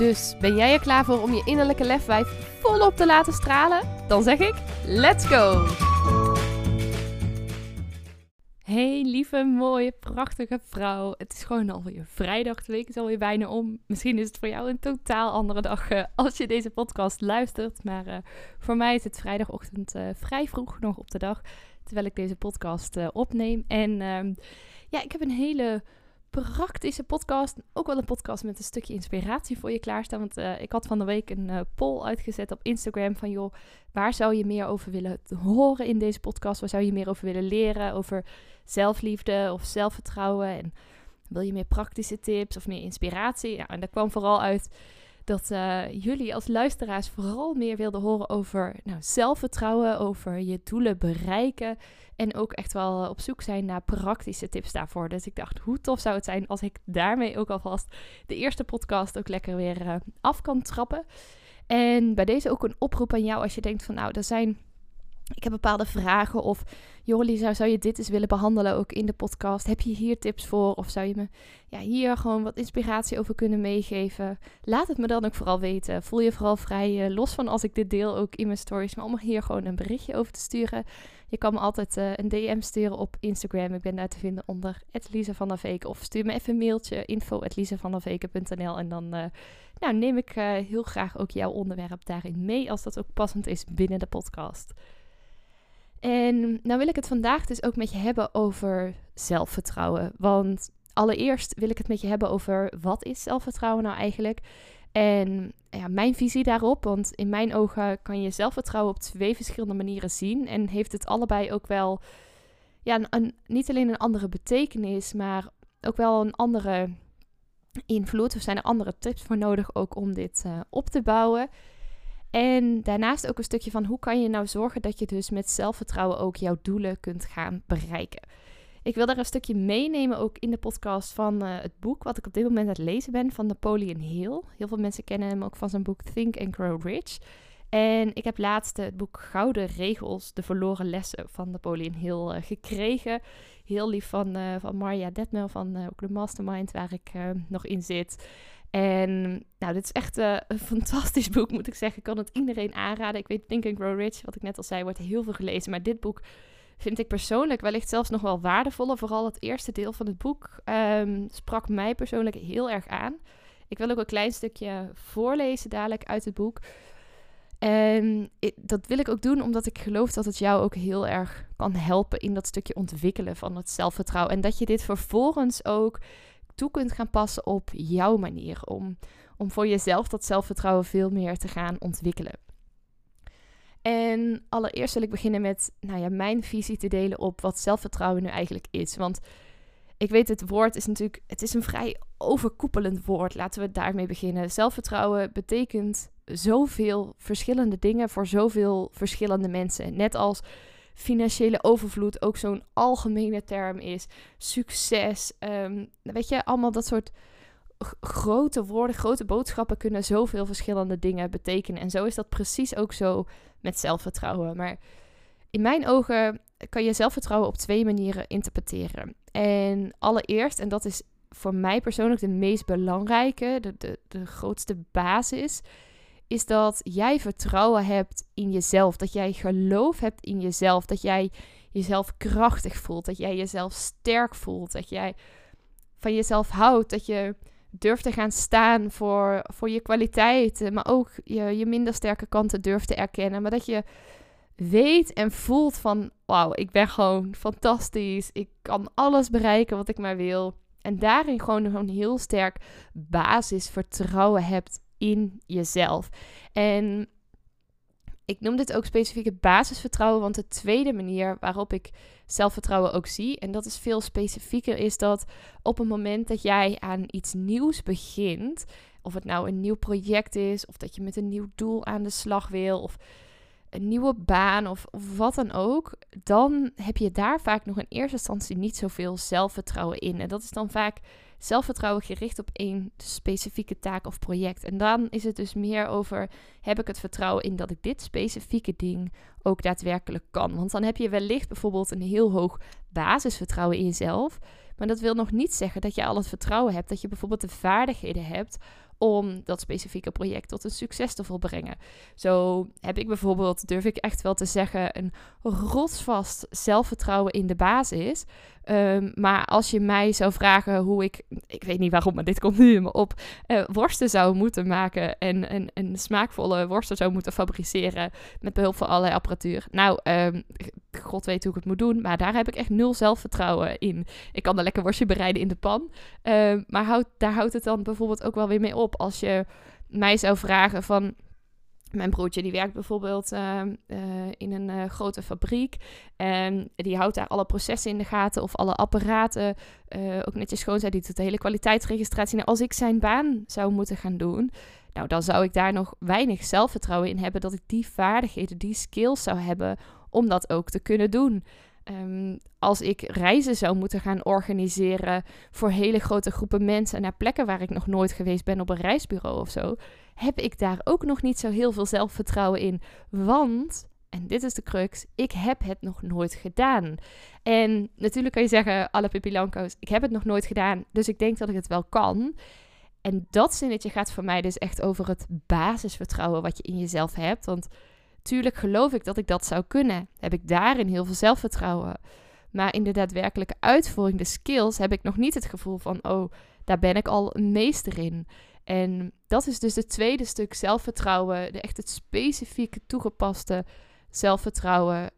Dus ben jij er klaar voor om je innerlijke lefwijf volop te laten stralen? Dan zeg ik: let's go! Hey lieve, mooie, prachtige vrouw. Het is gewoon alweer vrijdag. De week is alweer bijna om. Misschien is het voor jou een totaal andere dag uh, als je deze podcast luistert. Maar uh, voor mij is het vrijdagochtend uh, vrij vroeg nog op de dag. Terwijl ik deze podcast opneem. En ehm, ja, ik heb een hele praktische podcast. Ook wel een podcast met een stukje inspiratie voor je klaarstaan. Want uh, ik had van de week een uh, poll uitgezet op Instagram van joh, waar zou je meer over willen horen in deze podcast? Waar zou je meer over willen leren? Over zelfliefde of zelfvertrouwen? En wil je meer praktische tips of meer inspiratie? Ja, en daar kwam vooral uit dat uh, jullie als luisteraars vooral meer wilden horen over nou, zelfvertrouwen, over je doelen bereiken en ook echt wel op zoek zijn naar praktische tips daarvoor. Dus ik dacht, hoe tof zou het zijn als ik daarmee ook alvast de eerste podcast ook lekker weer uh, af kan trappen. En bij deze ook een oproep aan jou als je denkt van nou, er zijn ik heb bepaalde vragen of joh Lisa, zou je dit eens willen behandelen ook in de podcast? Heb je hier tips voor of zou je me ja, hier gewoon wat inspiratie over kunnen meegeven? Laat het me dan ook vooral weten. Voel je vooral vrij, uh, los van als ik dit deel ook in mijn stories, maar om er hier gewoon een berichtje over te sturen. Je kan me altijd uh, een DM sturen op Instagram. Ik ben daar te vinden onder Lisa van der. Of stuur me even een mailtje info.lisavandaveken.nl en dan uh, nou, neem ik heel graag ook jouw onderwerp daarin mee als dat ook passend is binnen de podcast. En nou wil ik het vandaag dus ook met je hebben over zelfvertrouwen. Want allereerst wil ik het met je hebben over wat is zelfvertrouwen nou eigenlijk? En ja, mijn visie daarop, want in mijn ogen kan je zelfvertrouwen op twee verschillende manieren zien. En heeft het allebei ook wel, ja, een, niet alleen een andere betekenis, maar ook wel een andere invloed. Of zijn er andere tips voor nodig ook om dit uh, op te bouwen? En daarnaast ook een stukje van hoe kan je nou zorgen dat je dus met zelfvertrouwen ook jouw doelen kunt gaan bereiken. Ik wil daar een stukje meenemen ook in de podcast van uh, het boek wat ik op dit moment aan het lezen ben van Napoleon Hill. Heel veel mensen kennen hem ook van zijn boek Think and Grow Rich. En ik heb laatst het boek Gouden Regels, de verloren lessen van Napoleon Hill uh, gekregen. Heel lief van, uh, van Marja Detmel van ook de Mastermind waar ik nog in zit. En nou, dit is echt uh, een fantastisch boek, moet ik zeggen. Ik kan het iedereen aanraden. Ik weet, Think Grow Rich, wat ik net al zei, wordt heel veel gelezen. Maar dit boek vind ik persoonlijk wellicht zelfs nog wel waardevoller. Vooral het eerste deel van het boek um, sprak mij persoonlijk heel erg aan. Ik wil ook een klein stukje voorlezen dadelijk uit het boek. En dat wil ik ook doen omdat ik geloof dat het jou ook heel erg kan helpen in dat stukje ontwikkelen van het zelfvertrouwen. En dat je dit vervolgens ook toe kunt gaan passen op jouw manier. Om, om voor jezelf dat zelfvertrouwen veel meer te gaan ontwikkelen. En allereerst wil ik beginnen met nou ja, mijn visie te delen op wat zelfvertrouwen nu eigenlijk is. Want ik weet, het woord is natuurlijk, het is een vrij overkoepelend woord. Laten we daarmee beginnen. Zelfvertrouwen betekent zoveel verschillende dingen voor zoveel verschillende mensen. Net als financiële overvloed ook zo'n algemene term is. Succes, um, weet je, allemaal dat soort grote woorden, grote boodschappen kunnen zoveel verschillende dingen betekenen. En zo is dat precies ook zo met zelfvertrouwen. Maar in mijn ogen kan je zelfvertrouwen op twee manieren interpreteren. En allereerst, en dat is voor mij persoonlijk de meest belangrijke, de, de, de grootste basis, is dat jij vertrouwen hebt in jezelf. Dat jij geloof hebt in jezelf. Dat jij jezelf krachtig voelt. Dat jij jezelf sterk voelt. Dat jij van jezelf houdt. Dat je durft te gaan staan voor, voor je kwaliteiten. Maar ook je, je minder sterke kanten durft te erkennen. Maar dat je weet en voelt van... Wauw, ik ben gewoon fantastisch. Ik kan alles bereiken wat ik maar wil. En daarin gewoon een heel sterk basisvertrouwen hebt in jezelf. En ik noem dit ook specifiek het basisvertrouwen, want de tweede manier waarop ik zelfvertrouwen ook zie, en dat is veel specifieker, is dat op het moment dat jij aan iets nieuws begint, of het nou een nieuw project is, of dat je met een nieuw doel aan de slag wil, of een nieuwe baan of, wat dan ook, dan heb je daar vaak nog in eerste instantie niet zoveel zelfvertrouwen in. En dat is dan vaak zelfvertrouwen gericht op één specifieke taak of project. En dan is het dus meer over: heb ik het vertrouwen in dat ik dit specifieke ding ook daadwerkelijk kan? Want dan heb je wellicht bijvoorbeeld een heel hoog basisvertrouwen in jezelf. Maar dat wil nog niet zeggen dat je al het vertrouwen hebt, dat je bijvoorbeeld de vaardigheden hebt om dat specifieke project tot een succes te volbrengen. Zo heb ik bijvoorbeeld, durf ik echt wel te zeggen, een rotsvast zelfvertrouwen in de basis. Um, maar als je mij zou vragen hoe ik, ik weet niet waarom, maar dit komt nu in me op, uh, worsten zou moeten maken en een, een smaakvolle worsten zou moeten fabriceren met behulp van allerlei apparatuur. Nou, um, god weet hoe ik het moet doen, maar daar heb ik echt nul zelfvertrouwen in. Ik kan een lekker worstje bereiden in de pan, uh, maar daar houdt het dan bijvoorbeeld ook wel weer mee op. Als je mij zou vragen van mijn broertje die werkt bijvoorbeeld uh, uh, in een uh, grote fabriek. En die houdt daar alle processen in de gaten of alle apparaten. ook netjes schoon zijn. Die doet de hele kwaliteitsregistratie. En als ik zijn baan zou moeten gaan doen. Nou, dan zou ik daar nog weinig zelfvertrouwen in hebben. Dat ik die vaardigheden, die skills zou hebben. Om dat ook te kunnen doen. Um, als ik reizen zou moeten gaan organiseren voor hele grote groepen mensen naar plekken waar ik nog nooit geweest ben op een reisbureau of zo, heb ik daar ook nog niet zo heel veel zelfvertrouwen in. Want, en dit is de crux, ik heb het nog nooit gedaan. En natuurlijk kan je zeggen, alle Pippi ik heb het nog nooit gedaan, dus ik denk dat ik het wel kan. En dat zinnetje gaat voor mij dus echt over het basisvertrouwen wat je in jezelf hebt. Want tuurlijk geloof ik dat ik dat zou kunnen. Heb ik daarin heel veel zelfvertrouwen. Maar in de daadwerkelijke uitvoering, de skills, heb ik nog niet het gevoel van, oh, daar ben ik al een meester in. En dat is dus het tweede stuk zelfvertrouwen, de echt het specifieke toegepaste zelfvertrouwen.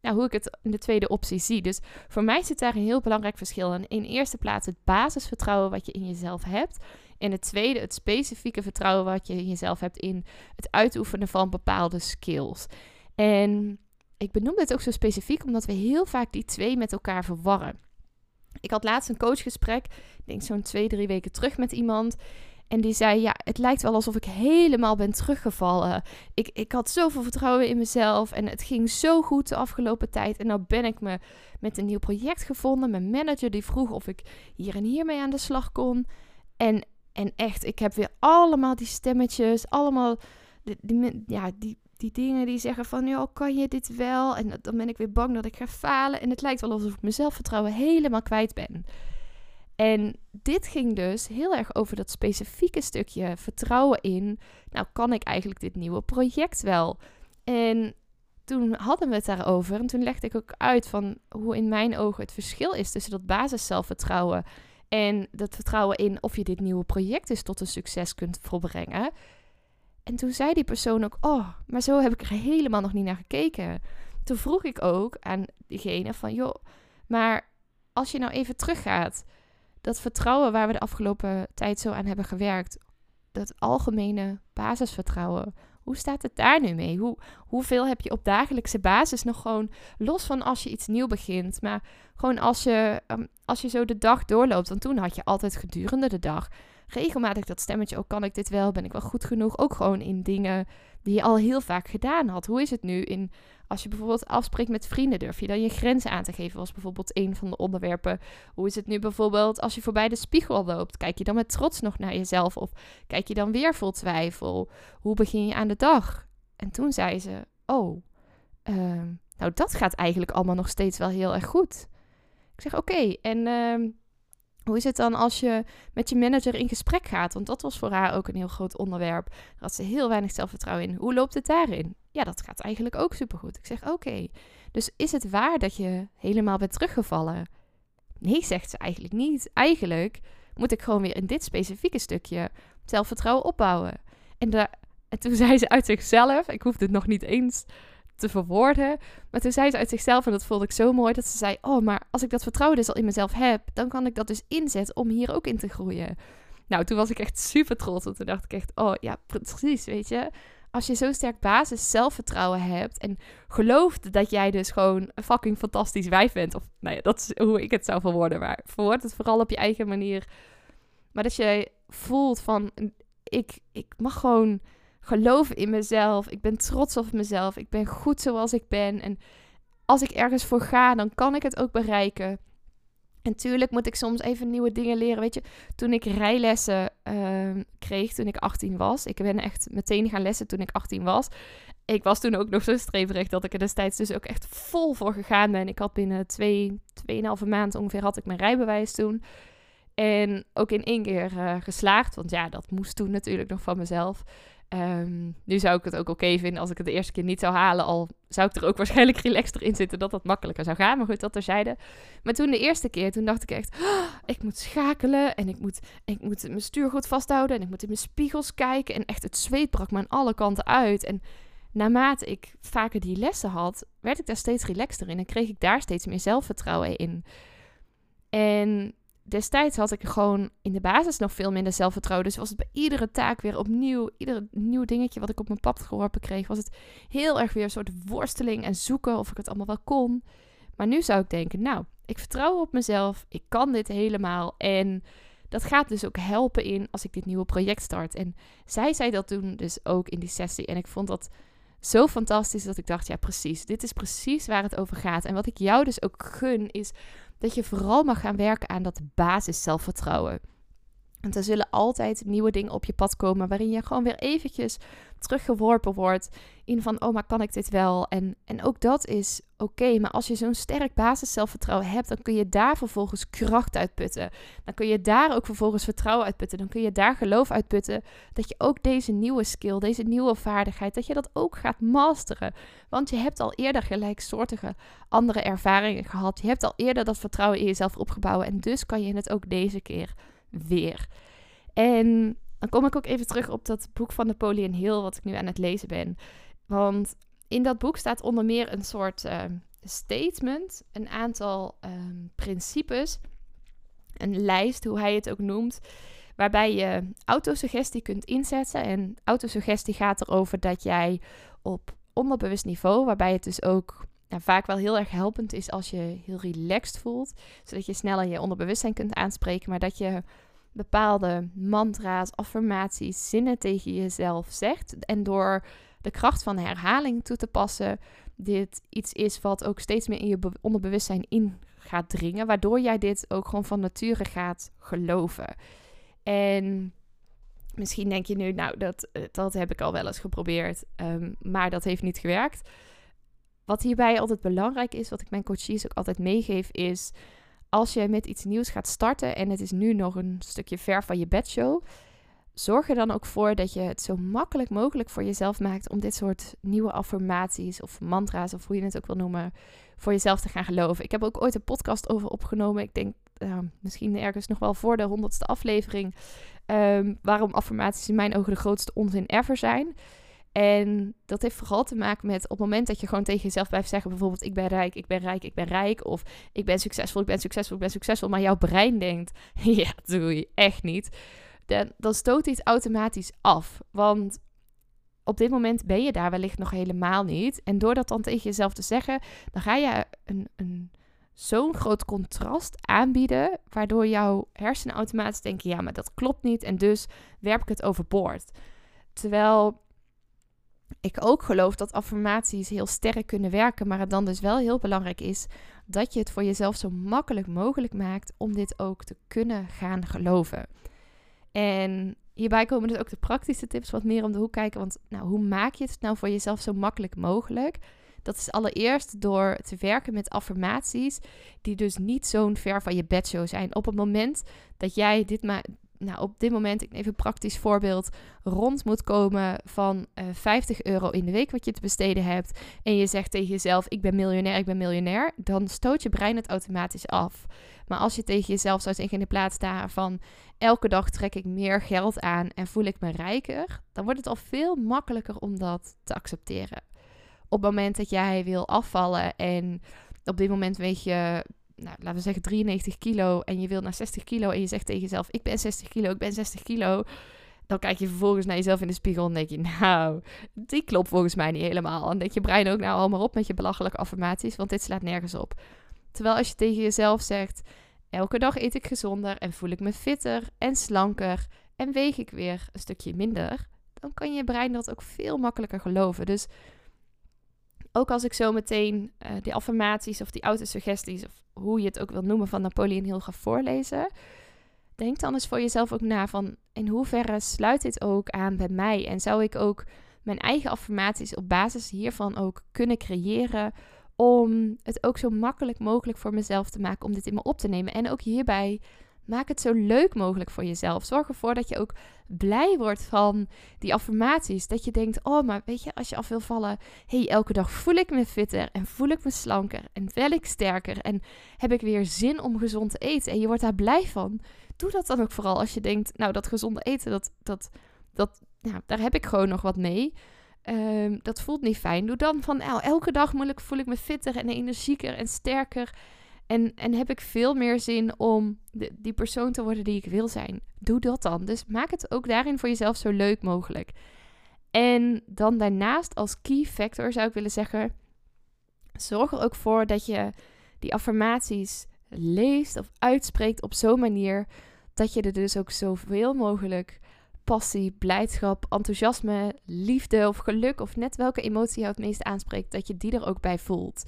Nou, hoe ik het in de tweede optie zie. Dus voor mij zit daar een heel belangrijk verschil in. In eerste plaats het basisvertrouwen wat je in jezelf hebt. En het tweede, het specifieke vertrouwen wat je in jezelf hebt in het uitoefenen van bepaalde skills. En ik benoem dit ook zo specifiek omdat we heel vaak die twee met elkaar verwarren. Ik had laatst een coachgesprek, ik denk zo'n twee, drie weken terug met iemand. En die zei: Ja, het lijkt wel alsof ik helemaal ben teruggevallen. Ik, ik had zoveel vertrouwen in mezelf. En het ging zo goed de afgelopen tijd. En nou ben ik me met een nieuw project gevonden. Mijn manager die vroeg of ik hier en hier mee aan de slag kon. En, en echt, ik heb weer allemaal die stemmetjes. Allemaal die, die ja, die, die dingen die zeggen van, joh, kan je dit wel? En dan ben ik weer bang dat ik ga falen. En het lijkt wel alsof ik mijn zelfvertrouwen helemaal kwijt ben. En dit ging dus heel erg over dat specifieke stukje vertrouwen in, nou kan ik eigenlijk dit nieuwe project wel? En toen hadden we het daarover en toen legde ik ook uit van hoe in mijn ogen het verschil is tussen dat basiszelfvertrouwen en dat vertrouwen in of je dit nieuwe project dus tot een succes kunt volbrengen. En toen zei die persoon ook, oh, maar zo heb ik er helemaal nog niet naar gekeken. Toen vroeg ik ook aan diegene van, joh, maar als je nou even teruggaat dat vertrouwen waar we de afgelopen tijd zo aan hebben gewerkt, dat algemene basisvertrouwen, hoe staat het daar nu mee? Hoe, hoeveel heb je op dagelijkse basis nog gewoon, los van als je iets nieuw begint, maar gewoon als je, um, als je zo de dag doorloopt, want toen had je altijd gedurende de dag regelmatig dat stemmetje, ook oh, kan ik dit wel, ben ik wel goed genoeg, ook gewoon in dingen die je al heel vaak gedaan had. Hoe is het nu in als je bijvoorbeeld afspreekt met vrienden, durf je dan je grenzen aan te geven, was bijvoorbeeld een van de onderwerpen. Hoe is het nu bijvoorbeeld als je voorbij de spiegel loopt? Kijk je dan met trots nog naar jezelf of kijk je dan weer vol twijfel? Hoe begin je aan de dag? En toen zei ze: Oh, ehm, nou dat gaat eigenlijk allemaal nog steeds wel heel erg goed. Ik zeg: Oké, en. Ehm, hoe is het dan als je met je manager in gesprek gaat? Want dat was voor haar ook een heel groot onderwerp. Daar had ze heel weinig zelfvertrouwen in. Hoe loopt het daarin? Ja, dat gaat eigenlijk ook supergoed. Ik zeg, oké. Dus is het waar dat je helemaal bent teruggevallen? Nee, zegt ze eigenlijk niet. Eigenlijk moet ik gewoon weer in dit specifieke stukje zelfvertrouwen opbouwen. En, en toen zei ze uit zichzelf, ik hoef het nog niet eens te verwoorden. Maar toen zei ze uit zichzelf, en dat vond ik zo mooi, dat ze zei: Oh, maar als ik dat vertrouwen dus al in mezelf heb, dan kan ik dat dus inzetten om hier ook in te groeien. Nou, toen was ik echt super trots. Want toen dacht ik echt: Oh ja, precies, weet je. Als je zo sterk basis zelfvertrouwen hebt en gelooft dat jij dus gewoon een fucking fantastisch wijf bent. Of nou ja, dat is hoe ik het zou verwoorden. Maar verwoord het vooral op je eigen manier. Maar dat je voelt van ik, ik mag gewoon geloven in mezelf. Ik ben trots op mezelf. Ik ben goed zoals ik ben. En als ik ergens voor ga, dan kan ik het ook bereiken. En tuurlijk moet ik soms even nieuwe dingen leren. Weet je, toen ik rijlessen uh, kreeg toen ik 18 was. Ik ben echt meteen gaan lessen toen ik 18 was. Ik was toen ook nog zo streverig dat ik er destijds dus ook echt vol voor gegaan ben. Ik had binnen twee, tweeënhalve maand ongeveer had ik mijn rijbewijs toen. En ook in één keer uh, geslaagd. Want ja, dat moest toen natuurlijk nog van mezelf. Um, nu zou ik het ook oké vinden als ik het de eerste keer niet zou halen. Al zou ik er ook waarschijnlijk relaxter in zitten dat dat makkelijker zou gaan. Maar goed, dat terzijde. Maar toen de eerste keer, toen dacht ik echt... Oh, ik moet schakelen en ik moet, ik moet mijn stuur goed vasthouden. En ik moet in mijn spiegels kijken. En echt het zweet brak me aan alle kanten uit. En naarmate ik vaker die lessen had, werd ik daar steeds relaxter in. En kreeg ik daar steeds meer zelfvertrouwen in. En destijds had ik gewoon in de basis nog veel minder zelfvertrouwen. Dus was het bij iedere taak weer opnieuw, ieder nieuw dingetje wat ik op mijn pad geworpen kreeg, was het heel erg weer een soort worsteling en zoeken of ik het allemaal wel kon. Maar nu zou ik denken, nou, ik vertrouw op mezelf, ik kan dit helemaal en dat gaat dus ook helpen in als ik dit nieuwe project start. En zij zei dat toen dus ook in die sessie en ik vond dat zo fantastisch dat ik dacht, ja precies, dit is precies waar het over gaat. En wat ik jou dus ook gun is dat je vooral mag gaan werken aan dat basis zelfvertrouwen. Want er zullen altijd nieuwe dingen op je pad komen waarin je gewoon weer eventjes teruggeworpen wordt in van, oh, maar kan ik dit wel? En, en ook dat is oké, maar als je zo'n sterk basis zelfvertrouwen hebt, dan kun je daar vervolgens kracht uitputten. Dan kun je daar ook vervolgens vertrouwen uitputten. Dan kun je daar geloof uitputten dat je ook deze nieuwe skill, deze nieuwe vaardigheid, dat je dat ook gaat masteren. Want je hebt al eerder gelijksoortige andere ervaringen gehad. Je hebt al eerder dat vertrouwen in jezelf opgebouwd en dus kan je het ook deze keer weer. En dan kom ik ook even terug op dat boek van Napoleon Hill, wat ik nu aan het lezen ben. Want in dat boek staat onder meer een soort uh, statement, een aantal ehm, principes, een lijst, hoe hij het ook noemt, waarbij je autosuggestie kunt inzetten. En autosuggestie gaat erover dat jij op onderbewust niveau, waarbij het dus ook nou, vaak wel heel erg helpend is als je heel relaxed voelt, zodat je sneller je onderbewustzijn kunt aanspreken, maar dat je bepaalde mantra's, affirmaties, zinnen tegen jezelf zegt. En door de kracht van herhaling toe te passen, dit iets is wat ook steeds meer in je onderbewustzijn in gaat dringen. Waardoor jij dit ook gewoon van nature gaat geloven. En misschien denk je nu, nou, dat, dat heb ik al wel eens geprobeerd, um, maar dat heeft niet gewerkt. Wat hierbij altijd belangrijk is, wat ik mijn coaches ook altijd meegeef, is als je met iets nieuws gaat starten en het is nu nog een stukje ver van je bedshow, zorg er dan ook voor dat je het zo makkelijk mogelijk voor jezelf maakt om dit soort nieuwe affirmaties of mantra's of hoe je het ook wil noemen, voor jezelf te gaan geloven. Ik heb ook ooit een podcast over opgenomen. Ik denk uh, misschien ergens nog wel voor de honderdste aflevering. Um, waarom affirmaties in mijn ogen de grootste onzin ever zijn. En dat heeft vooral te maken met op het moment dat je gewoon tegen jezelf blijft zeggen, bijvoorbeeld ik ben rijk, ik ben rijk, ik ben rijk, of ik ben succesvol, ik ben succesvol, ik ben succesvol, maar jouw brein denkt, ja, dat doe je echt niet. Dan, dan stoot iets automatisch af. Want op dit moment ben je daar wellicht nog helemaal niet. En door dat dan tegen jezelf te zeggen, dan ga je een, een, zo'n groot contrast aanbieden, waardoor jouw hersenen automatisch denken, ja, maar dat klopt niet, en dus werp ik het overboord. Terwijl ik ook geloof dat affirmaties heel sterk kunnen werken, maar het dan dus wel heel belangrijk is dat je het voor jezelf zo makkelijk mogelijk maakt om dit ook te kunnen gaan geloven. En hierbij komen dus ook de praktische tips wat meer om de hoek kijken, want nou, hoe maak je het nou voor jezelf zo makkelijk mogelijk? Dat is allereerst door te werken met affirmaties die dus niet zo'n ver van je bedshow zijn. Op het moment dat jij dit, maar nou, op dit moment, ik even een praktisch voorbeeld, rond moet komen van uh, eh, 50 euro in de week wat je te besteden hebt. En je zegt tegen jezelf, ik ben miljonair, ik ben miljonair. Dan stoot je brein het automatisch af. Maar als je tegen jezelf zou zeggen in de plaats daarvan, elke dag trek ik meer geld aan en voel ik me rijker. Dan wordt het al veel makkelijker om dat te accepteren. Op het moment dat jij wil afvallen en op dit moment weet je nou, laten we zeggen 93 kilo en je wilt naar 60 kilo en je zegt tegen jezelf, ik ben 60 kilo, ik ben 60 kilo. Dan kijk je vervolgens naar jezelf in de spiegel en denk je, nou, die klopt volgens mij niet helemaal. En denk je brein ook, nou, allemaal op met je belachelijke affirmaties, want dit slaat nergens op. Terwijl als je tegen jezelf zegt, elke dag eet ik gezonder en voel ik me fitter en slanker en weeg ik weer een stukje minder, dan kan je brein dat ook veel makkelijker geloven. Dus ook als ik zo meteen uh, die affirmaties of die autosuggesties, of hoe je het ook wil noemen, van Napoleon Hill ga voorlezen, denk dan eens voor jezelf ook na van in hoeverre sluit dit ook aan bij mij en zou ik ook mijn eigen affirmaties op basis hiervan ook kunnen creëren om het ook zo makkelijk mogelijk voor mezelf te maken om dit in me op te nemen. En ook hierbij maak het zo leuk mogelijk voor jezelf. Zorg ervoor dat je ook blij wordt van die affirmaties. Dat je denkt, oh, maar weet je, als je af wil vallen, hey, elke dag voel ik me fitter en voel ik me slanker en wel ik sterker en heb ik weer zin om gezond te eten en je wordt daar blij van. Doe dat dan ook vooral als je denkt, nou, dat gezonde eten, dat, dat, dat, ja, daar heb ik gewoon nog wat mee. Ehm, dat voelt niet fijn. Doe dan van nou, elke dag moeilijk voel ik me fitter en energieker en sterker. En, en heb ik veel meer zin om de, die persoon te worden die ik wil zijn. Doe dat dan. Dus maak het ook daarin voor jezelf zo leuk mogelijk. En dan daarnaast als key factor zou ik willen zeggen: zorg er ook voor dat je die affirmaties leest of uitspreekt op zo'n manier dat je er dus ook zoveel mogelijk passie, blijdschap, enthousiasme, liefde of geluk of net welke emotie jou het meest aanspreekt, dat je die er ook bij voelt.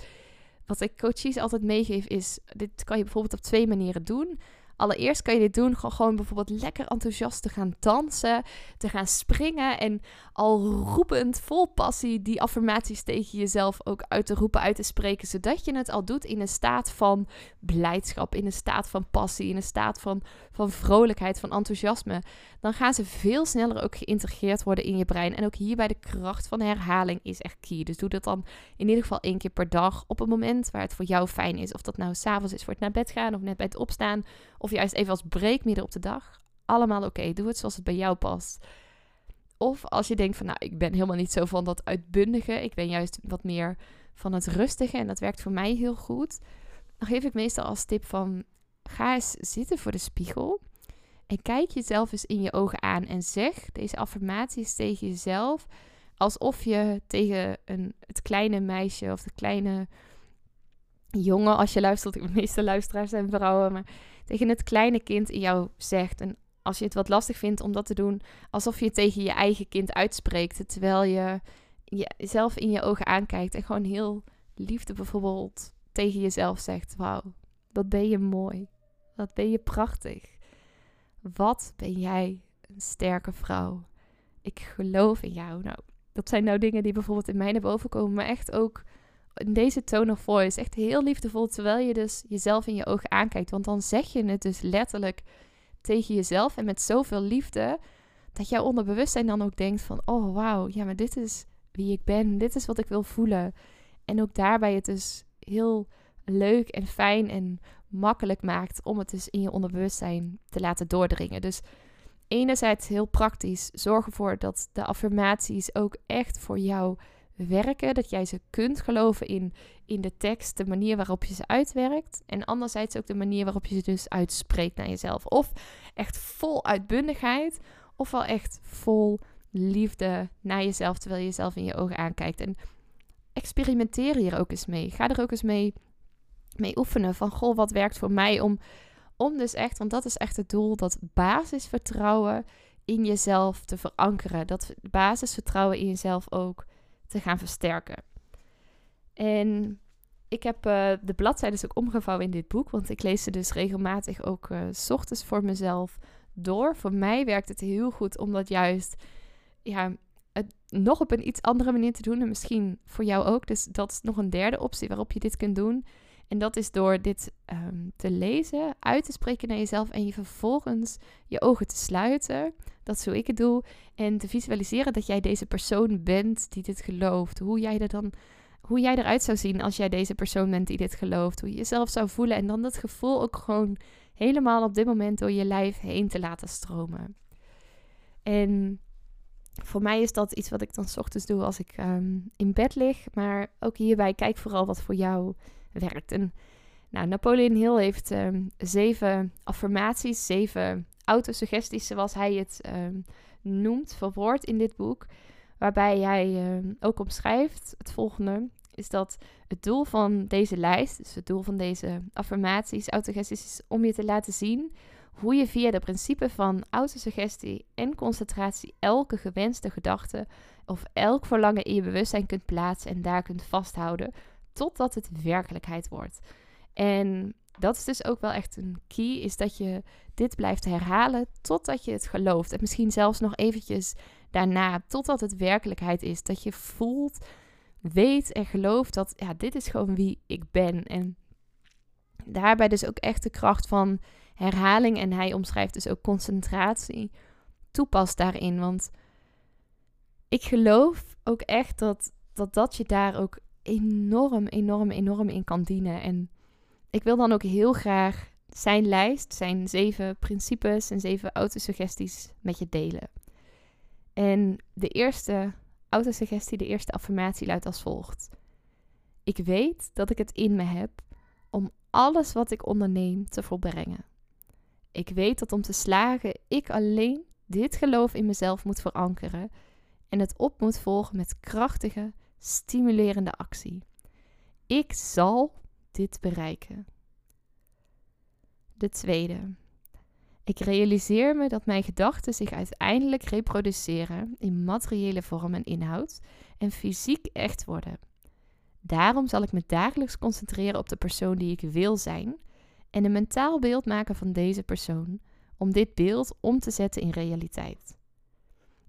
Wat ik coaches altijd meegeef is, dit kan je bijvoorbeeld op twee manieren doen. Allereerst kan je dit doen gewoon bijvoorbeeld lekker enthousiast te gaan dansen, te gaan springen en al roepend, vol passie, die affirmaties tegen jezelf ook uit te roepen, uit te spreken, zodat je het al doet in een staat van blijdschap, in een staat van passie, in een staat van, van vrolijkheid, van enthousiasme. Dan gaan ze veel sneller ook geïntegreerd worden in je brein. En ook hierbij de kracht van herhaling is echt key. Dus doe dat dan in ieder geval één keer per dag op een moment waar het voor jou fijn is. Of dat nou s'avonds is voor het naar bed gaan of net bij het opstaan. Of juist even als break midden op de dag. Allemaal oké. Doe het zoals het bij jou past. Of als je denkt van, nou, ik ben helemaal niet zo van dat uitbundige. Ik ben juist wat meer van het rustige en dat werkt voor mij heel goed. Dan geef ik meestal als tip van, ga eens zitten voor de spiegel. En kijk jezelf eens in je ogen aan en zeg deze affirmaties tegen jezelf. Alsof je tegen een, het kleine meisje of de kleine jongen, als je luistert, de meeste luisteraars zijn vrouwen, maar tegen het kleine kind in jou zegt. En als je het wat lastig vindt om dat te doen, alsof je tegen je eigen kind uitspreekt, terwijl je jezelf in je ogen aankijkt en gewoon heel liefde bijvoorbeeld tegen jezelf zegt: Wauw, wat ben je mooi, wat ben je prachtig, wat ben jij een sterke vrouw. Ik geloof in jou. Nou, dat zijn nou dingen die bijvoorbeeld in mij naar boven komen, maar echt ook in deze tone of voice. Echt heel liefdevol, terwijl je dus jezelf in je ogen aankijkt. Want dan zeg je het dus letterlijk tegen jezelf en met zoveel liefde, dat jouw onderbewustzijn dan ook denkt van, oh wauw, ja, maar dit is wie ik ben, dit is wat ik wil voelen. En ook daarbij het dus heel leuk en fijn en makkelijk maakt om het dus in je onderbewustzijn te laten doordringen. Dus enerzijds heel praktisch, zorg ervoor dat de affirmaties ook echt voor jou werken. Dat jij ze kunt geloven in, in de tekst, de manier waarop je ze uitwerkt. En anderzijds ook de manier waarop je ze dus uitspreekt naar jezelf. Of echt vol uitbundigheid, of wel echt vol liefde naar jezelf, terwijl je jezelf in je ogen aankijkt. En experimenteer hier ook eens mee. Ga er ook eens mee, mee oefenen van, goh, wat werkt voor mij om, om dus echt, want dat is echt het doel, dat basisvertrouwen in jezelf te verankeren. Dat basisvertrouwen in jezelf ook te gaan versterken. En ik heb uh, de bladzijden ook omgevouwen in dit boek, want ik lees ze dus regelmatig ook s ochtends voor mezelf door. Voor mij werkt het heel goed om dat juist ja, het nog op een iets andere manier te doen. En misschien voor jou ook. Dus dat is nog een derde optie waarop je dit kunt doen. En dat is door dit um, te lezen, uit te spreken naar jezelf en je vervolgens je ogen te sluiten. Dat is hoe ik het doe. En te visualiseren dat jij deze persoon bent die dit gelooft. Hoe jij er dan hoe jij eruit zou zien als jij deze persoon bent die dit gelooft. Hoe je jezelf zou voelen. En dan dat gevoel ook gewoon helemaal op dit moment door je lijf heen te laten stromen. En voor mij is dat iets wat ik dan s ochtends doe als ik um, in bed lig. Maar ook hierbij kijk vooral wat voor jou werkt. En nou, Napoleon Hill heeft um, zeven affirmaties, zeven autosuggesties, zoals hij het um, noemt, verwoord in dit boek. Waarbij hij um, ook omschrijft het volgende: is dat het doel van deze lijst, dus het doel van deze affirmaties, autosuggesties, is om je te laten zien hoe je via de principe van autosuggestie en concentratie elke gewenste gedachte of elk verlangen in je bewustzijn kunt plaatsen en daar kunt vasthouden totdat het werkelijkheid wordt. En dat is dus ook wel echt een key, is dat je dit blijft herhalen totdat je het gelooft. En misschien zelfs nog eventjes daarna, totdat het werkelijkheid is. Dat je voelt, weet en gelooft dat ja, dit is gewoon wie ik ben. En daarbij dus ook echt de kracht van herhaling. En hij omschrijft dus ook concentratie. Toepast daarin. Want ik geloof ook echt dat dat, dat je daar ook enorm, enorm, enorm in kan dienen. En ik wil dan ook heel graag zijn lijst, zijn zeven principes en zeven autosuggesties met je delen. En de eerste autosuggestie, de eerste affirmatie luidt als volgt. Ik weet dat ik het in me heb om alles wat ik onderneem te volbrengen. Ik weet dat om te slagen ik alleen dit geloof in mezelf moet verankeren en het op moet volgen met krachtige, stimulerende actie. Ik zal dit bereiken. De tweede. Ik realiseer me dat mijn gedachten zich uiteindelijk reproduceren in materiële vorm en inhoud en fysiek echt worden. Daarom zal ik me dagelijks concentreren op de persoon die ik wil zijn en een mentaal beeld maken van deze persoon, om dit beeld om te zetten in realiteit.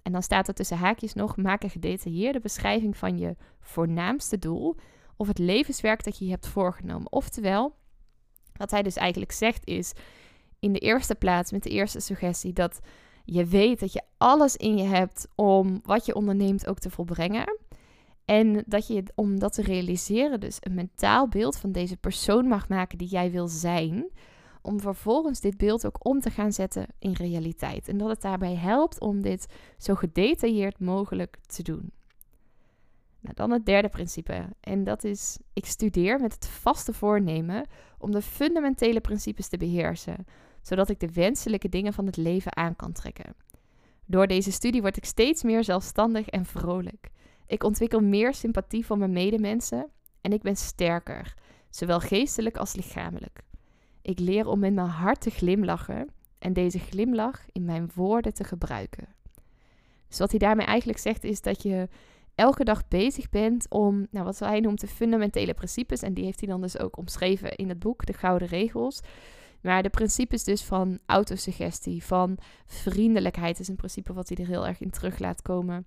En dan staat er tussen haakjes nog: maak een gedetailleerde beschrijving van je voornaamste doel of het levenswerk dat je hebt voorgenomen. Oftewel, wat hij dus eigenlijk zegt is in de eerste plaats met de eerste suggestie dat je weet dat je alles in je hebt om wat je onderneemt ook te volbrengen. En dat je om dat te realiseren dus een mentaal beeld van deze persoon mag maken die jij wil zijn. Om vervolgens dit beeld ook om te gaan zetten in realiteit. En dat het daarbij helpt om dit zo gedetailleerd mogelijk te doen. Nou, dan het derde principe. En dat is, ik studeer met het vaste voornemen om de fundamentele principes te beheersen, zodat ik de wenselijke dingen van het leven aan kan trekken. Door deze studie word ik steeds meer zelfstandig en vrolijk. Ik ontwikkel meer sympathie voor mijn medemensen en ik ben sterker, zowel geestelijk als lichamelijk. Ik leer om met mijn hart te glimlachen en deze glimlach in mijn woorden te gebruiken. Dus wat hij daarmee eigenlijk zegt is dat je elke dag bezig bent om, nou, wat hij noemt de fundamentele principes. En die heeft hij dan dus ook omschreven in het boek, De Gouden Regels. Maar de principes dus van autosuggestie, van vriendelijkheid is een principe wat hij er heel erg in terug laat komen.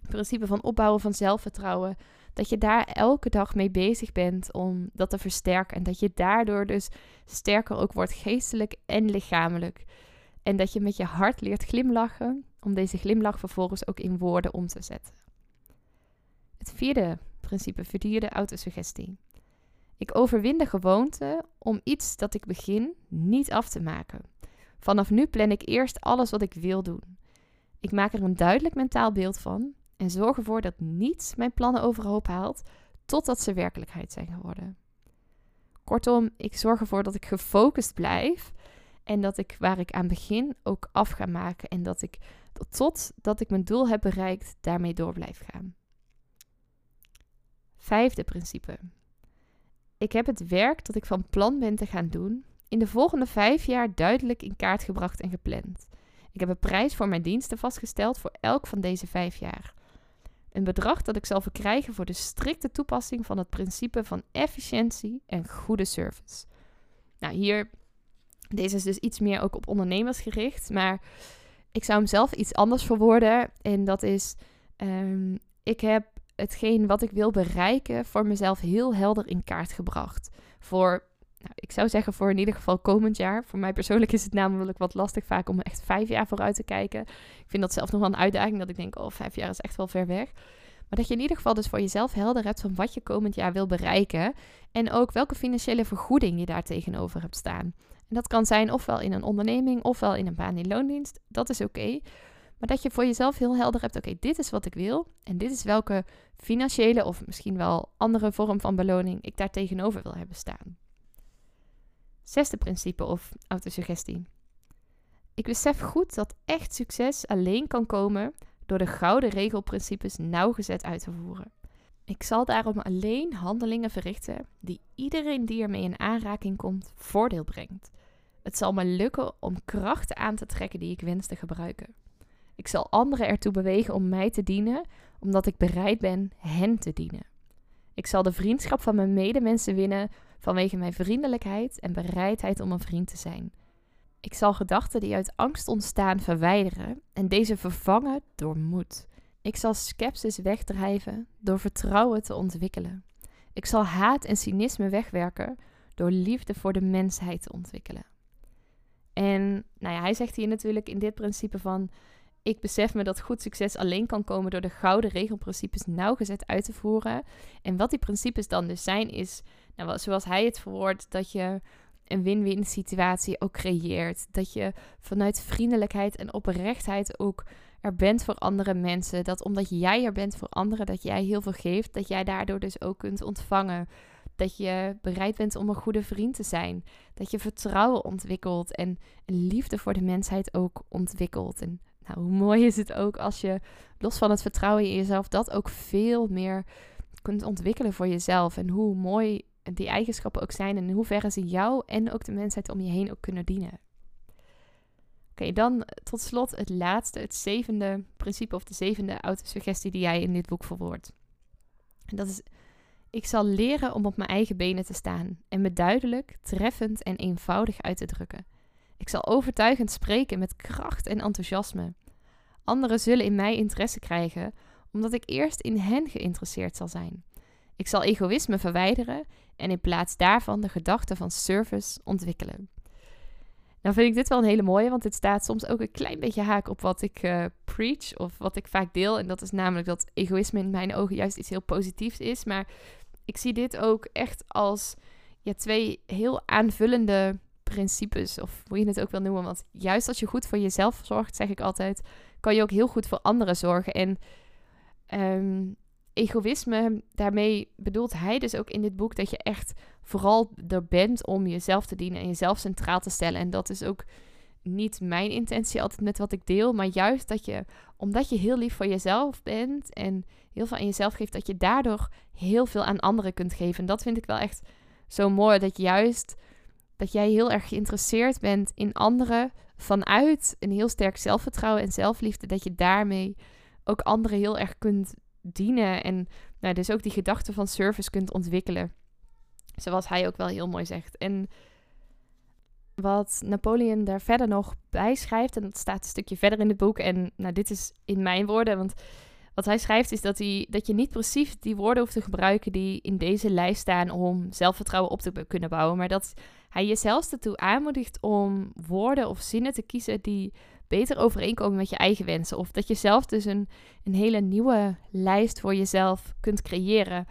Het principe van opbouwen van zelfvertrouwen. Dat je daar elke dag mee bezig bent om dat te versterken. En dat je daardoor dus sterker ook wordt geestelijk en lichamelijk. En dat je met je hart leert glimlachen, om deze glimlach vervolgens ook in woorden om te zetten. Het vierde principe, vierde autosuggestie. Ik overwin de gewoonte om iets dat ik begin niet af te maken. Vanaf nu plan ik eerst alles wat ik wil doen. Ik maak er een duidelijk mentaal beeld van en zorg ervoor dat niets mijn plannen overhoop haalt totdat ze werkelijkheid zijn geworden. Kortom, ik zorg ervoor dat ik gefocust blijf en dat ik waar ik aan begin ook af ga maken en dat ik totdat ik mijn doel heb bereikt daarmee door blijf gaan. Vijfde principe. Ik heb het werk dat ik van plan ben te gaan doen in de volgende vijf jaar duidelijk in kaart gebracht en gepland. Ik heb een prijs voor mijn diensten vastgesteld voor elk van deze vijf jaar. Een bedrag dat ik zal verkrijgen voor de strikte toepassing van het principe van efficiëntie en goede service. Nou, hier, deze is dus iets meer ook op ondernemers gericht, maar ik zou hem zelf iets anders verwoorden. En dat is, um, ik heb hetgeen wat ik wil bereiken voor mezelf heel helder in kaart gebracht. Voor, nou, ik zou zeggen voor in ieder geval komend jaar. Voor mij persoonlijk is het namelijk wat lastig vaak om echt vijf jaar vooruit te kijken. Ik vind dat zelf nog wel een uitdaging dat ik denk, oh, vijf jaar is echt wel ver weg. Maar dat je in ieder geval dus voor jezelf helder hebt van wat je komend jaar wil bereiken. En ook welke financiële vergoeding je daar tegenover hebt staan. En dat kan zijn ofwel in een onderneming ofwel in een baan in loondienst. Dat is oké. Maar dat je voor jezelf heel helder hebt: oké, dit is wat ik wil. En dit is welke financiële of misschien wel andere vorm van beloning ik daar tegenover wil hebben staan. Zesde principe of autosuggestie. Ik besef goed dat echt succes alleen kan komen door de gouden regelprincipes nauwgezet uit te voeren. Ik zal daarom alleen handelingen verrichten die iedereen die ermee in aanraking komt voordeel brengt. Het zal me lukken om krachten aan te trekken die ik wens te gebruiken. Ik zal anderen ertoe bewegen om mij te dienen, omdat ik bereid ben hen te dienen. Ik zal de vriendschap van mijn medemensen winnen vanwege mijn vriendelijkheid en bereidheid om een vriend te zijn. Ik zal gedachten die uit angst ontstaan verwijderen en deze vervangen door moed. Ik zal sceptisch wegdrijven door vertrouwen te ontwikkelen. Ik zal haat en cynisme wegwerken door liefde voor de mensheid te ontwikkelen. En nou ja, hij zegt hier natuurlijk in dit principe van ik besef me dat goed succes alleen kan komen door de gouden regelprincipes nauwgezet uit te voeren. En wat die principes dan dus zijn, is, nou, zoals hij het verwoordt, dat je een win-win situatie ook creëert. Dat je vanuit vriendelijkheid en oprechtheid ook er bent voor andere mensen. Dat omdat jij er bent voor anderen, dat jij heel veel geeft, dat jij daardoor dus ook kunt ontvangen. Dat je bereid bent om een goede vriend te zijn. Dat je vertrouwen ontwikkelt en liefde voor de mensheid ook ontwikkelt. En nou, hoe mooi is het ook als je los van het vertrouwen in jezelf dat ook veel meer kunt ontwikkelen voor jezelf. En hoe mooi die eigenschappen ook zijn en in hoeverre ze jou en ook de mensheid om je heen ook kunnen dienen. Oké, dan tot slot het laatste, het zevende principe of de zevende autosuggestie die jij in dit boek verwoordt. En dat is, ik zal leren om op mijn eigen benen te staan en me duidelijk, treffend en eenvoudig uit te drukken. Ik zal overtuigend spreken met kracht en enthousiasme. Anderen zullen in mij interesse krijgen, omdat ik eerst in hen geïnteresseerd zal zijn. Ik zal egoïsme verwijderen en in plaats daarvan de gedachte van service ontwikkelen. Nou vind ik dit wel een hele mooie, want dit staat soms ook een klein beetje haak op wat ik uh, preach of wat ik vaak deel. En dat is namelijk dat egoïsme in mijn ogen juist iets heel positiefs is. Maar ik zie dit ook echt als ja, twee heel aanvullende principes, of hoe je het ook wil noemen. Want juist als je goed voor jezelf zorgt, zeg ik altijd, kan je ook heel goed voor anderen zorgen. En um, egoïsme, daarmee bedoelt hij dus ook in dit boek dat je echt vooral er bent om jezelf te dienen en jezelf centraal te stellen. En dat is ook niet mijn intentie altijd met wat ik deel, maar juist dat je, omdat je heel lief voor jezelf bent en heel veel aan jezelf geeft, dat je daardoor heel veel aan anderen kunt geven. En dat vind ik wel echt zo mooi, dat juist dat jij heel erg geïnteresseerd bent in anderen vanuit een heel sterk zelfvertrouwen en zelfliefde, dat je daarmee ook anderen heel erg kunt dienen en nou, dus ook die gedachte van service kunt ontwikkelen. Zoals hij ook wel heel mooi zegt. En wat Napoleon daar verder nog bij schrijft, en dat staat een stukje verder in het boek, en nou, dit is in mijn woorden, want wat hij schrijft is dat, hij, dat je niet precies die woorden hoeft te gebruiken die in deze lijst staan om zelfvertrouwen op te kunnen bouwen, maar dat hij je zelfs ertoe aanmoedigt om woorden of zinnen te kiezen die beter overeenkomen met je eigen wensen. Of dat je zelf dus een, een hele nieuwe lijst voor jezelf kunt creëren.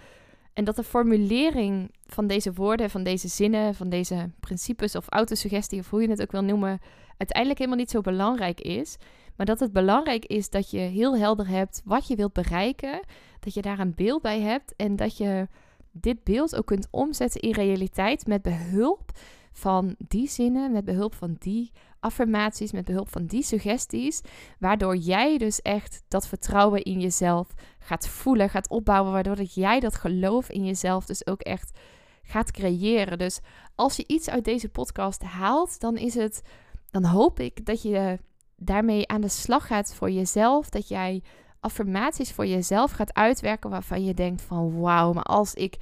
En dat de formulering van deze woorden, van deze zinnen, van deze principes of autosuggestie, of hoe je het ook wil noemen, uiteindelijk helemaal niet zo belangrijk is. Maar dat het belangrijk is dat je heel helder hebt wat je wilt bereiken. Dat je daar een beeld bij hebt. En dat je dit beeld ook kunt omzetten in realiteit met behulp van die zinnen, met behulp van die affirmaties, met behulp van die suggesties, waardoor jij dus echt dat vertrouwen in jezelf gaat voelen, gaat opbouwen, waardoor dat jij dat geloof in jezelf dus ook echt gaat creëren. Dus als je iets uit deze podcast haalt, dan is het, dan hoop ik dat je daarmee aan de slag gaat voor jezelf, dat jij affirmaties voor jezelf gaat uitwerken waarvan je denkt van wauw, maar als ik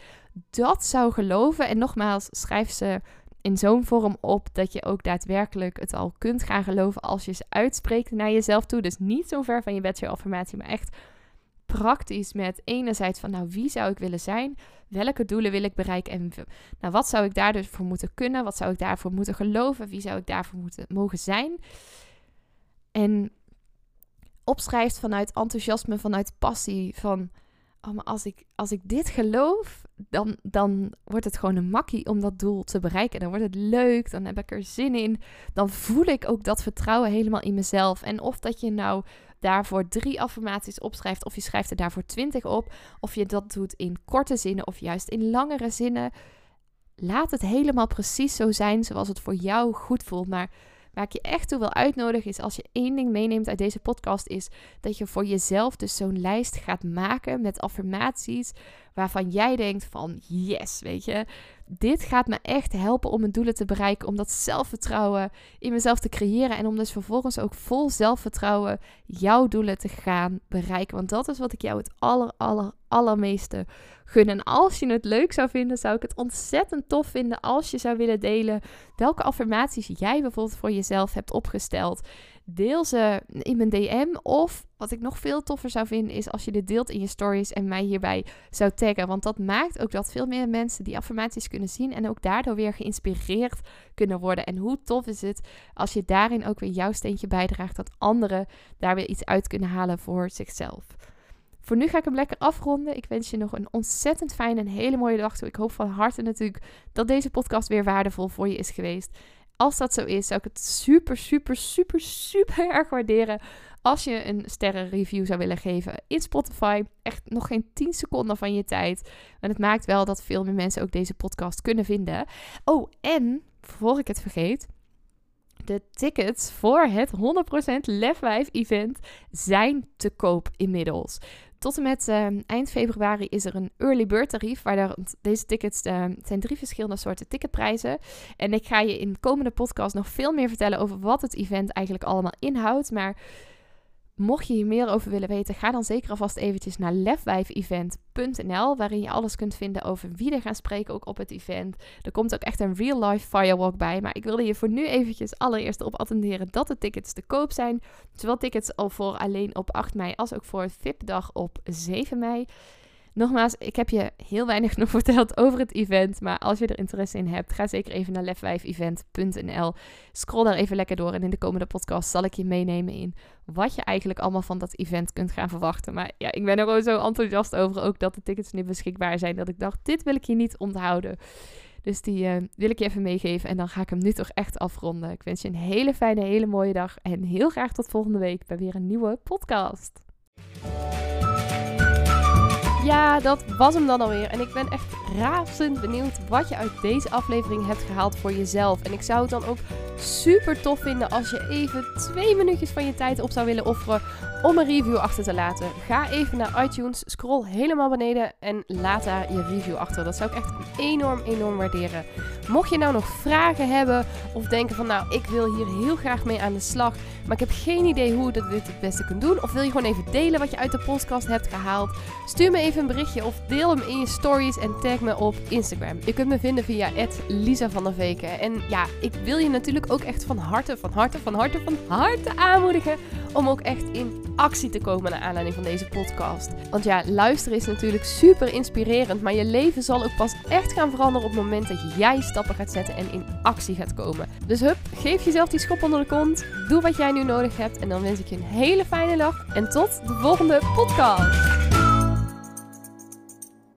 dat zou geloven en nogmaals schrijf ze in zo'n vorm op dat je ook daadwerkelijk het al kunt gaan geloven als je ze uitspreekt naar jezelf toe. Dus niet zo ver van je bachelor-affirmatie, maar echt praktisch met enerzijds van nou wie zou ik willen zijn, welke doelen wil ik bereiken en nou wat zou ik daar dus voor moeten kunnen, wat zou ik daarvoor moeten geloven, wie zou ik daarvoor moeten mogen zijn. En opschrijft vanuit enthousiasme, vanuit passie, van oh, maar als ik, als ik dit geloof, dan, dan wordt het gewoon een makkie om dat doel te bereiken. Dan wordt het leuk, dan heb ik er zin in. Dan voel ik ook dat vertrouwen helemaal in mezelf. En of dat je nou daarvoor drie affirmaties opschrijft, of je schrijft er daarvoor twintig op, of je dat doet in korte zinnen of juist in langere zinnen. Laat het helemaal precies zo zijn zoals het voor jou goed voelt. Maar Waar ik je echt toe wil uitnodigen is als je één ding meeneemt uit deze podcast is dat je voor jezelf dus zo'n lijst gaat maken met affirmaties waarvan jij denkt van yes, weet je, dit gaat me echt helpen om mijn doelen te bereiken, om dat zelfvertrouwen in mezelf te creëren en om dus vervolgens ook vol zelfvertrouwen jouw doelen te gaan bereiken. Want dat is wat ik jou het aller, aller, allermeeste gun. En als je het leuk zou vinden, zou ik het ontzettend tof vinden als je zou willen delen welke affirmaties jij bijvoorbeeld voor jezelf hebt opgesteld. Deel ze in mijn DM. Of wat ik nog veel toffer zou vinden, is als je dit deelt in je stories en mij hierbij zou taggen. Want dat maakt ook dat veel meer mensen die affirmaties kunnen zien en ook daardoor weer geïnspireerd kunnen worden. En hoe tof is het als je daarin ook weer jouw steentje bijdraagt, dat anderen daar weer iets uit kunnen halen voor zichzelf. Voor nu ga ik hem lekker afronden. Ik wens je nog een ontzettend fijne en hele mooie dag toe. Ik hoop van harte natuurlijk dat deze podcast weer waardevol voor je is geweest. Als dat zo is, zou ik het super, super, super, super erg waarderen als je een sterrenreview zou willen geven in Spotify. Echt nog geen 10 seconden van je tijd. En het maakt wel dat veel meer mensen ook deze podcast kunnen vinden. Oh, en voor ik het vergeet. De tickets voor het 100% Lef 5 event zijn te koop inmiddels. Tot en met uh, eind februari is er een early bird tarief. Waar deze tickets uh, zijn drie verschillende soorten ticketprijzen. En ik ga je in de komende podcast nog veel meer vertellen over wat het event eigenlijk allemaal inhoudt. Maar Mocht je hier meer over willen weten, ga dan zeker alvast eventjes naar lefwijfevent.nl, waarin je alles kunt vinden over wie er gaan spreken ook op het event. Er komt ook echt een real-life firewalk bij, maar ik wilde je voor nu eventjes allereerst op attenderen dat de tickets te koop zijn. Zowel tickets al voor alleen op 8 mei als ook voor VIP-dag op 7 mei. Nogmaals, ik heb je heel weinig nog verteld over het event. Maar als je er interesse in hebt, ga zeker even naar lef5event.nl. Scroll daar even lekker door. En in de komende podcast zal ik je meenemen in wat je eigenlijk allemaal van dat event kunt gaan verwachten. Maar ja, ik ben er gewoon zo enthousiast over ook dat de tickets nu beschikbaar zijn. Dat ik dacht, dit wil ik je niet onthouden. Dus die uh, wil ik je even meegeven. En dan ga ik hem nu toch echt afronden. Ik wens je een hele fijne, hele mooie dag. En heel graag tot volgende week bij weer een nieuwe podcast. Dat was hem dan alweer. En ik ben echt razend benieuwd wat je uit deze aflevering hebt gehaald voor jezelf. En ik zou het dan ook super tof vinden als je even twee minuutjes van je tijd op zou willen offeren om een review achter te laten. Ga even naar iTunes, scroll helemaal beneden en laat daar je review achter. Dat zou ik echt enorm, enorm waarderen. Mocht je nou nog vragen hebben of denken van nou, ik wil hier heel graag mee aan de slag, maar ik heb geen idee hoe je dit het beste kunt doen. Of wil je gewoon even delen wat je uit de podcast hebt gehaald? Stuur me even een berichtje of deel hem in je stories en tag me op Instagram. Je kunt me vinden via Lisa van der Veken. En ja, ik wil je natuurlijk ook echt van harte, van harte, van harte, van harte aanmoedigen om ook echt in actie te komen naar aanleiding van deze podcast. Want ja, luisteren is natuurlijk super inspirerend, maar je leven zal ook pas echt gaan veranderen op het moment dat jij stappen gaat zetten en in actie gaat komen. Dus hup, geef jezelf die schop onder de kont, doe wat jij nu nodig hebt en dan wens ik je een hele fijne dag en tot de volgende podcast.